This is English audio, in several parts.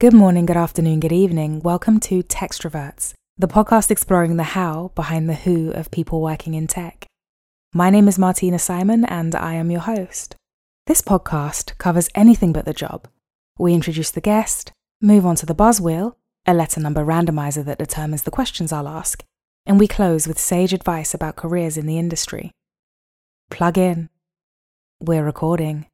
Good morning, good afternoon, good evening. Welcome to Techstroverts, the podcast exploring the how behind the who of people working in tech. My name is Martina Simon and I am your host. This podcast covers anything but the job. We introduce the guest, move on to the buzz wheel, a letter number randomizer that determines the questions I'll ask, and we close with sage advice about careers in the industry. Plug in. We're recording.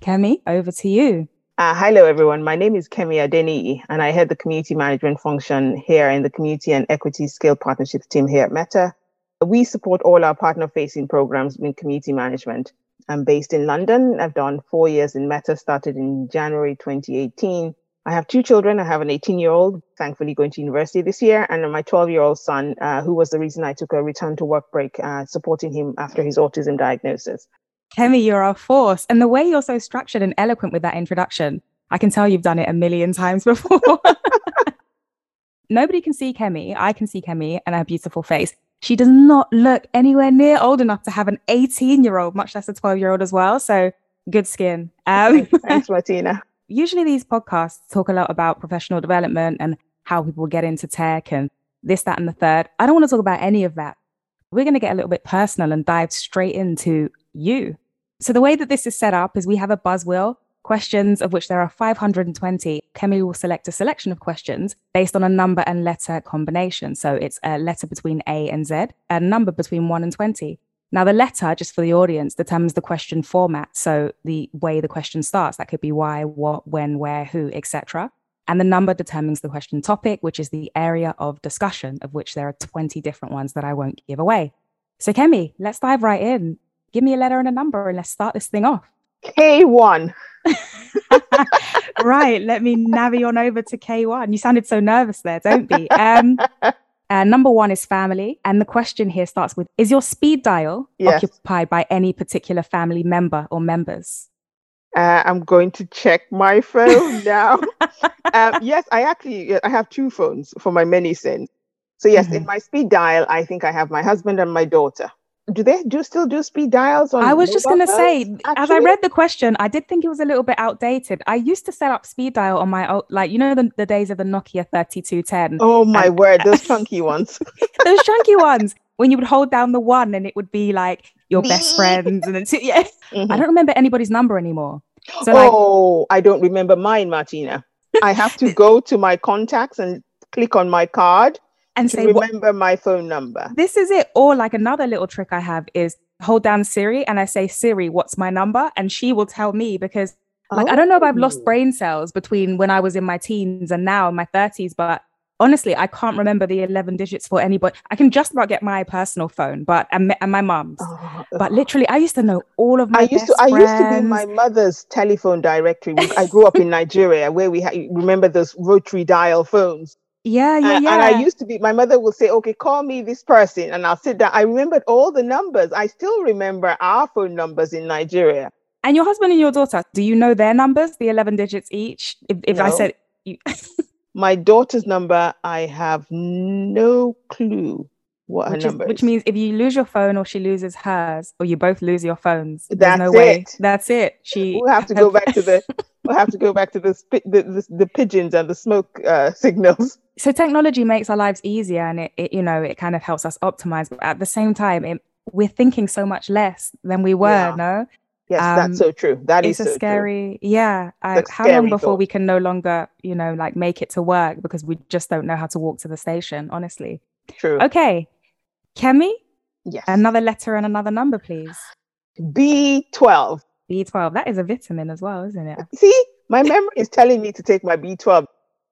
Kemi, over to you. Uh, hello, everyone. My name is Kemi Adeniyi, and I head the community management function here in the Community and Equity Scale Partnerships team here at Meta. We support all our partner facing programs in community management. I'm based in London. I've done four years in Meta, started in January 2018. I have two children. I have an 18 year old, thankfully going to university this year, and my 12 year old son, uh, who was the reason I took a return to work break, uh, supporting him after his autism diagnosis. Kemi, you're our force. And the way you're so structured and eloquent with that introduction, I can tell you've done it a million times before. Nobody can see Kemi. I can see Kemi and her beautiful face. She does not look anywhere near old enough to have an 18 year old, much less a 12 year old as well. So good skin. Um, Thanks, Martina. Usually these podcasts talk a lot about professional development and how people get into tech and this, that, and the third. I don't want to talk about any of that. We're going to get a little bit personal and dive straight into you. So the way that this is set up is we have a buzz wheel, questions of which there are 520. Kemi will select a selection of questions based on a number and letter combination. So it's a letter between A and Z, a number between 1 and 20. Now, the letter, just for the audience, determines the question format. So the way the question starts, that could be why, what, when, where, who, etc. And the number determines the question topic, which is the area of discussion, of which there are 20 different ones that I won't give away. So, Kemi, let's dive right in give me a letter and a number and let's start this thing off. K1. right. Let me navigate on over to K1. You sounded so nervous there, don't be. Um, uh, number one is family. And the question here starts with Is your speed dial yes. occupied by any particular family member or members? Uh, I'm going to check my phone now. um, yes, I actually I have two phones for my many sins. So yes, mm-hmm. in my speed dial, I think I have my husband and my daughter do they do still do speed dials on I was just going to say actually? as I read the question I did think it was a little bit outdated. I used to set up speed dial on my like you know the, the days of the Nokia 3210 oh my and, word those chunky ones. Those chunky ones when you would hold down the one and it would be like your best friends and then two, yeah mm-hmm. I don't remember anybody's number anymore. So oh like, I don't remember mine Martina. I have to go to my contacts and click on my card and say remember what, my phone number. This is it. Or like another little trick I have is hold down Siri and I say, Siri, what's my number? And she will tell me because like oh. I don't know if I've lost oh. brain cells between when I was in my teens and now in my 30s, but honestly, I can't remember the 11 digits for anybody. I can just about get my personal phone, but and, and my mom's. Oh, but literally, I used to know all of my. I used to. Friends. I used to be my mother's telephone directory. I grew up in Nigeria, where we had remember those rotary dial phones. Yeah, yeah, and, yeah. And I used to be, my mother will say, okay, call me this person. And I'll sit down. I remembered all the numbers. I still remember our phone numbers in Nigeria. And your husband and your daughter, do you know their numbers, the 11 digits each? If, if no. I said, you... my daughter's number, I have no clue what which her number is, Which means if you lose your phone or she loses hers, or you both lose your phones, there's That's no it. way. That's it. She. We'll have to go back to the. We'll have to go back to the the, the, the pigeons and the smoke uh, signals. So technology makes our lives easier and it, it, you know it kind of helps us optimize but at the same time it, we're thinking so much less than we were yeah. no? Yes um, that's so true. That is a so scary true. yeah I, how long before thought. we can no longer you know like make it to work because we just don't know how to walk to the station honestly. True. Okay kemi? Yes. Another letter and another number please. B12 b12 that is a vitamin as well isn't it see my memory is telling me to take my b12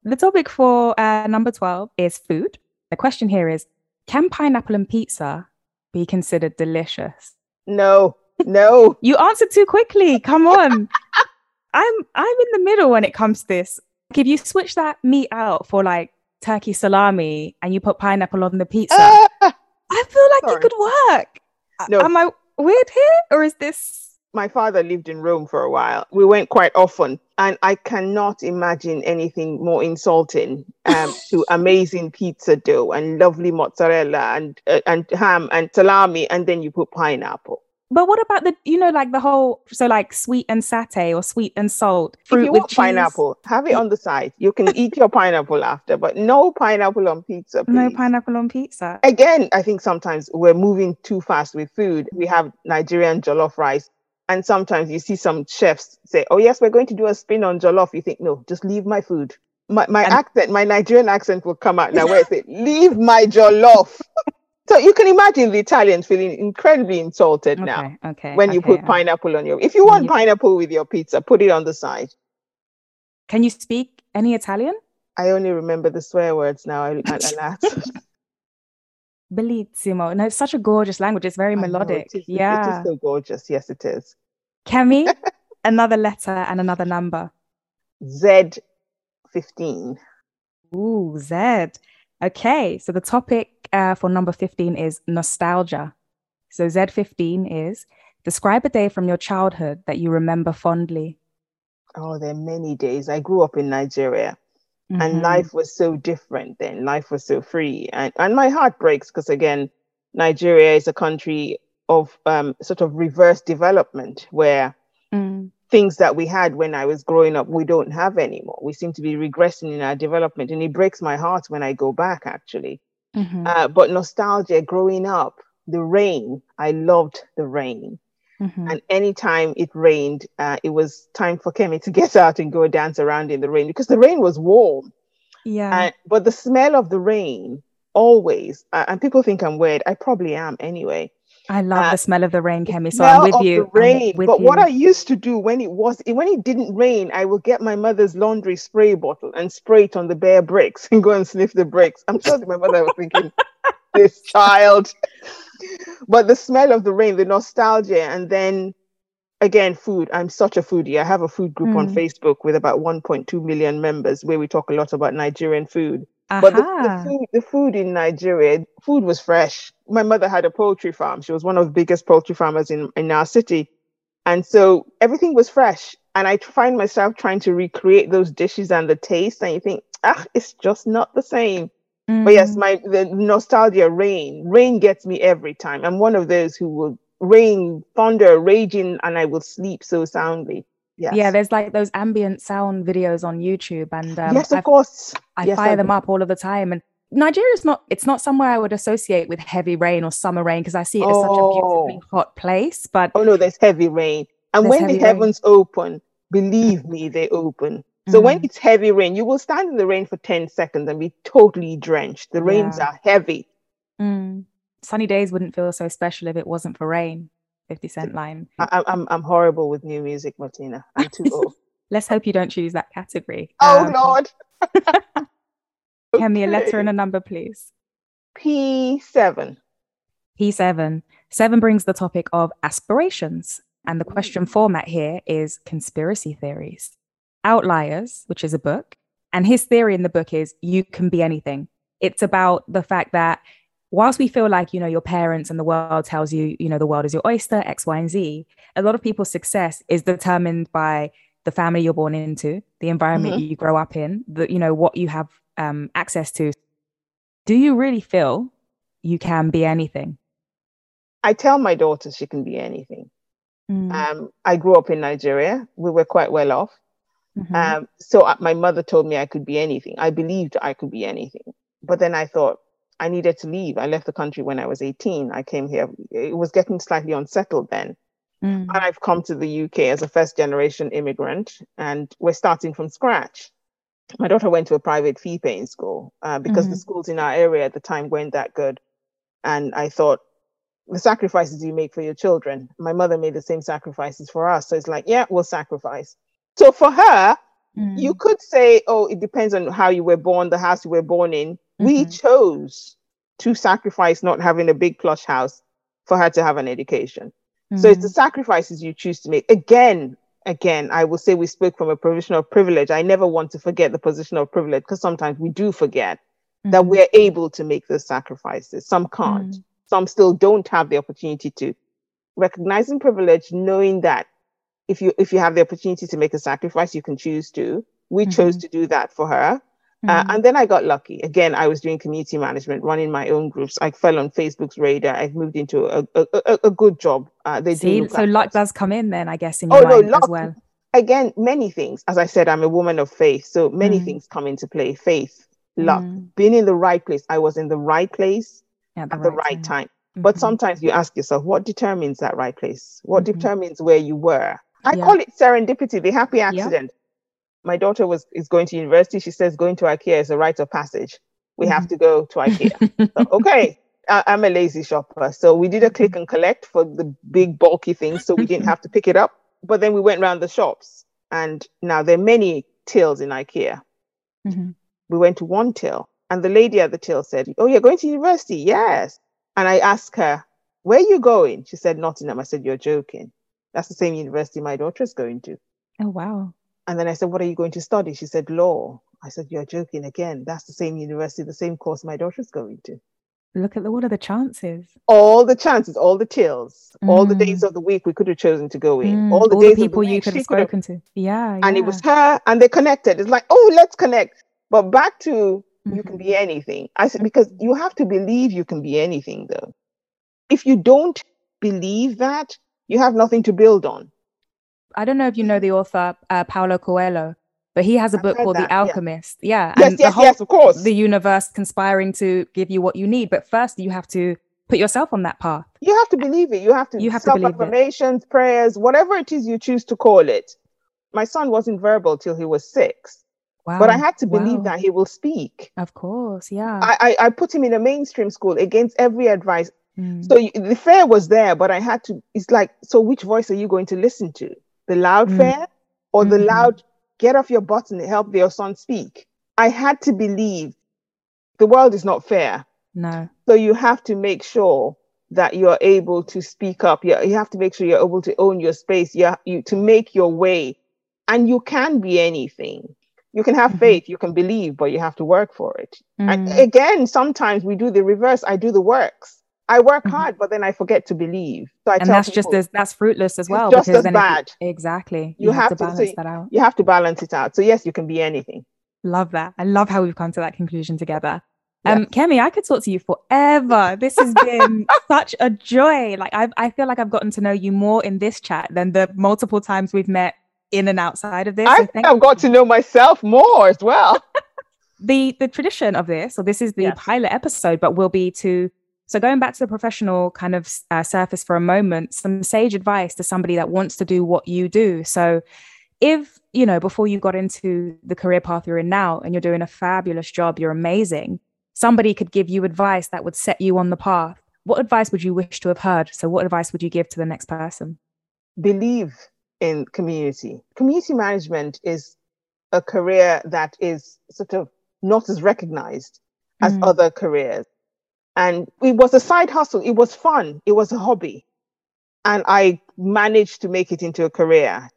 the topic for uh, number 12 is food. The question here is Can pineapple and pizza be considered delicious? No, no. you answered too quickly. Come on. I'm I'm in the middle when it comes to this. If you switch that meat out for like turkey salami and you put pineapple on the pizza, uh, I feel like sorry. it could work. No. Am I weird here or is this my father lived in Rome for a while. We went quite often, and I cannot imagine anything more insulting um, to amazing pizza dough and lovely mozzarella and uh, and ham and salami, and then you put pineapple. But what about the, you know, like the whole, so like sweet and satay or sweet and salt? Fruit if you want pineapple, have it on the side. You can eat your pineapple after, but no pineapple on pizza. Please. No pineapple on pizza. Again, I think sometimes we're moving too fast with food. We have Nigerian jollof rice. And sometimes you see some chefs say, Oh, yes, we're going to do a spin on jollof. You think, No, just leave my food. My, my and- accent, my Nigerian accent will come out now where I say, Leave my jollof. So you can imagine the Italians feeling incredibly insulted okay, now okay, when you okay, put uh, pineapple on your. If you want you... pineapple with your pizza, put it on the side. Can you speak any Italian? I only remember the swear words now. Alas. Bellissimo. No, it's such a gorgeous language. It's very melodic. Know, it is, yeah. It is so gorgeous. Yes, it is. Kemi, another letter and another number. Z15. Ooh, Z. Okay, so the topic uh, for number 15 is nostalgia. So Z15 is describe a day from your childhood that you remember fondly. Oh, there are many days. I grew up in Nigeria mm-hmm. and life was so different then. Life was so free. And, and my heart breaks because, again, Nigeria is a country of um, sort of reverse development where mm things that we had when I was growing up, we don't have anymore. We seem to be regressing in our development. And it breaks my heart when I go back, actually. Mm-hmm. Uh, but nostalgia, growing up, the rain, I loved the rain. Mm-hmm. And anytime it rained, uh, it was time for Kemi to get out and go dance around in the rain because the rain was warm. Yeah. Uh, but the smell of the rain always, uh, and people think I'm weird. I probably am anyway. I love uh, the smell of the rain, Kemi. So I'm with you. rain. With but you. what I used to do when it was when it didn't rain, I would get my mother's laundry spray bottle and spray it on the bare bricks and go and sniff the bricks. I'm sure my mother was thinking, this child. But the smell of the rain, the nostalgia, and then again, food. I'm such a foodie. I have a food group mm. on. Facebook with about 1.2 million members where we talk a lot about Nigerian food. But the, the, food, the food in Nigeria, food was fresh. My mother had a poultry farm. She was one of the biggest poultry farmers in, in our city. And so everything was fresh. And I find myself trying to recreate those dishes and the taste. And you think, ah, it's just not the same. Mm. But yes, my the nostalgia rain. Rain gets me every time. I'm one of those who will rain, thunder, raging, and I will sleep so soundly. Yes. Yeah, there's like those ambient sound videos on YouTube, and um, yes, of I've, course, I yes, fire I them up all of the time. And Nigeria is not it's not somewhere I would associate with heavy rain or summer rain because I see it as oh. such a beautifully oh. hot place. But oh no, there's heavy rain, and when the heavens rain. open, believe me, they open. So mm-hmm. when it's heavy rain, you will stand in the rain for 10 seconds and be totally drenched. The rains yeah. are heavy. Mm. Sunny days wouldn't feel so special if it wasn't for rain. 50 Cent line. I, am I'm, I'm horrible with new music, Martina. I'm too old. Let's hope you don't choose that category. Oh, um, Lord. Give me a letter and a number, please. P7. P7. Seven brings the topic of aspirations. And the question format here is conspiracy theories. Outliers, which is a book. And his theory in the book is you can be anything. It's about the fact that whilst we feel like you know your parents and the world tells you you know the world is your oyster x y and z a lot of people's success is determined by the family you're born into the environment mm-hmm. you grow up in the you know what you have um, access to do you really feel you can be anything i tell my daughter she can be anything mm. um, i grew up in nigeria we were quite well off mm-hmm. um, so uh, my mother told me i could be anything i believed i could be anything but then i thought I needed to leave. I left the country when I was 18. I came here. It was getting slightly unsettled then. Mm. And I've come to the UK as a first generation immigrant, and we're starting from scratch. My daughter went to a private fee paying school uh, because mm-hmm. the schools in our area at the time weren't that good. And I thought, the sacrifices you make for your children, my mother made the same sacrifices for us. So it's like, yeah, we'll sacrifice. So for her, mm. you could say, oh, it depends on how you were born, the house you were born in Mm-hmm. We chose to sacrifice not having a big plush house for her to have an education. Mm-hmm. So it's the mm-hmm. sacrifices you choose to make. Again, again, I will say we spoke from a position of privilege. I never want to forget the position of privilege because sometimes we do forget mm-hmm. that we're able to make those sacrifices. Some can't. Mm-hmm. Some still don't have the opportunity to. Recognizing privilege, knowing that if you if you have the opportunity to make a sacrifice, you can choose to. We chose mm-hmm. to do that for her Mm-hmm. Uh, and then I got lucky. Again, I was doing community management, running my own groups. I fell on Facebook's radar. I've moved into a, a, a, a good job. Uh, they See, so luck does come in then, I guess, in your oh, no, luck, as well. Again, many things. As I said, I'm a woman of faith. So many mm. things come into play. Faith, luck, mm. being in the right place. I was in the right place at the, at right, the right, time. time. Mm-hmm. But sometimes you ask yourself, what determines that right place? What mm-hmm. determines where you were? I yeah. call it serendipity, the happy accident my daughter was is going to university. She says going to IKEA is a rite of passage. We mm-hmm. have to go to IKEA. so, okay, I, am a lazy shopper, so we did a click and collect for the big bulky things, so we didn't have to pick it up. But then we went around the shops, and now there are many tills in IKEA. Mm-hmm. We went to one till, and the lady at the till said, "Oh, you're going to university? Yes." And I asked her, "Where are you going?" She said, "Nottingham." I said, "You're joking. That's the same university my daughter's going to." Oh wow! And then I said, What are you going to study? She said, Law. I said, You're joking again. That's the same university, the same course my daughter's going to. Look at the, what are the chances? All the chances, all the tills, mm. all the days mm. of the week we could have chosen to go in. Mm. All the all days the people you could have spoken to. Yeah. And yeah. it was her, and they connected. It's like, oh, let's connect. But back to mm-hmm. you can be mm-hmm. anything. I said, because you have to believe you can be anything, though. If you don't believe that, you have nothing to build on. I don't know if you know the author uh, Paulo Coelho, but he has a book called that, The Alchemist. Yeah, yeah. yes, yes, whole, yes, of course. The universe conspiring to give you what you need, but first you have to put yourself on that path. You have to believe it. You have to. You have to believe affirmations, it. prayers, whatever it is you choose to call it. My son wasn't verbal till he was six. Wow. But I had to believe wow. that he will speak. Of course, yeah. I, I, I put him in a mainstream school against every advice. Mm. So the fear was there, but I had to. It's like, so which voice are you going to listen to? the loud mm. fair or mm-hmm. the loud get off your butt and help your son speak. I had to believe the world is not fair. No. So you have to make sure that you're able to speak up. You, you have to make sure you're able to own your space. You, you to make your way. And you can be anything. You can have mm-hmm. faith, you can believe, but you have to work for it. Mm. And again, sometimes we do the reverse. I do the works. I work mm-hmm. hard, but then I forget to believe. So I and that's people, just as that's fruitless as well. Just as bad. You, exactly. You, you have, have, to balance so that out. You have to balance it out. So yes, you can be anything. Love that. I love how we've come to that conclusion together. Um, Kemi, I could talk to you forever. This has been such a joy. Like I, I feel like I've gotten to know you more in this chat than the multiple times we've met in and outside of this. I think I've got to know myself more as well. the the tradition of this, or this is the yes. pilot episode, but will be to so, going back to the professional kind of uh, surface for a moment, some sage advice to somebody that wants to do what you do. So, if you know, before you got into the career path you're in now and you're doing a fabulous job, you're amazing, somebody could give you advice that would set you on the path. What advice would you wish to have heard? So, what advice would you give to the next person? Believe in community. Community management is a career that is sort of not as recognized as mm. other careers. And it was a side hustle. It was fun. It was a hobby. And I managed to make it into a career.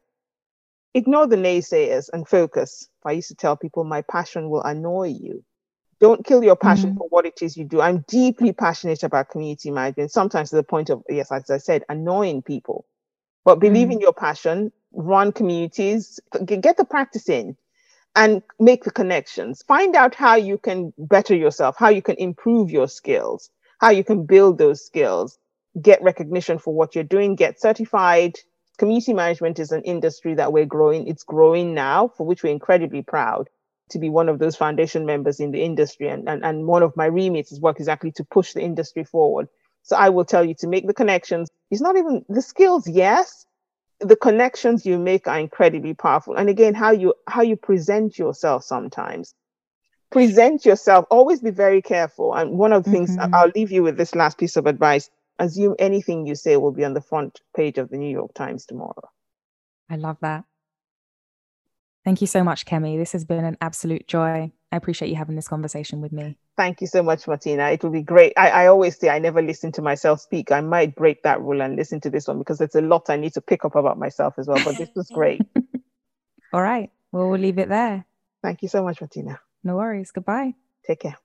Ignore the naysayers and focus. I used to tell people my passion will annoy you. Don't kill your passion mm-hmm. for what it is you do. I'm deeply passionate about community management, sometimes to the point of, yes, as I said, annoying people. But believe mm-hmm. in your passion, run communities, get the practice in and make the connections. Find out how you can better yourself, how you can improve your skills, how you can build those skills, get recognition for what you're doing, get certified. Community management is an industry that we're growing. It's growing now, for which we're incredibly proud to be one of those foundation members in the industry. And, and, and one of my remits is work exactly to push the industry forward. So I will tell you to make the connections. It's not even the skills, yes, the connections you make are incredibly powerful. And again how you how you present yourself sometimes. Present yourself. Always be very careful. And one of the things mm-hmm. i'll leave you with this last piece of advice. Assume anything you say will be on the front page of the new york times tomorrow. I love that. Thank you so much kemi. This has been an absolute joy. I appreciate you having this conversation with me Thank you so much, Martina. It will be great. I, I always say I never listen to myself speak. I might break that rule and listen to this one because there's a lot I need to pick up about myself as well. But this was great. All right. Well, we'll leave it there. Thank you so much, Martina. No worries. Goodbye. Take care.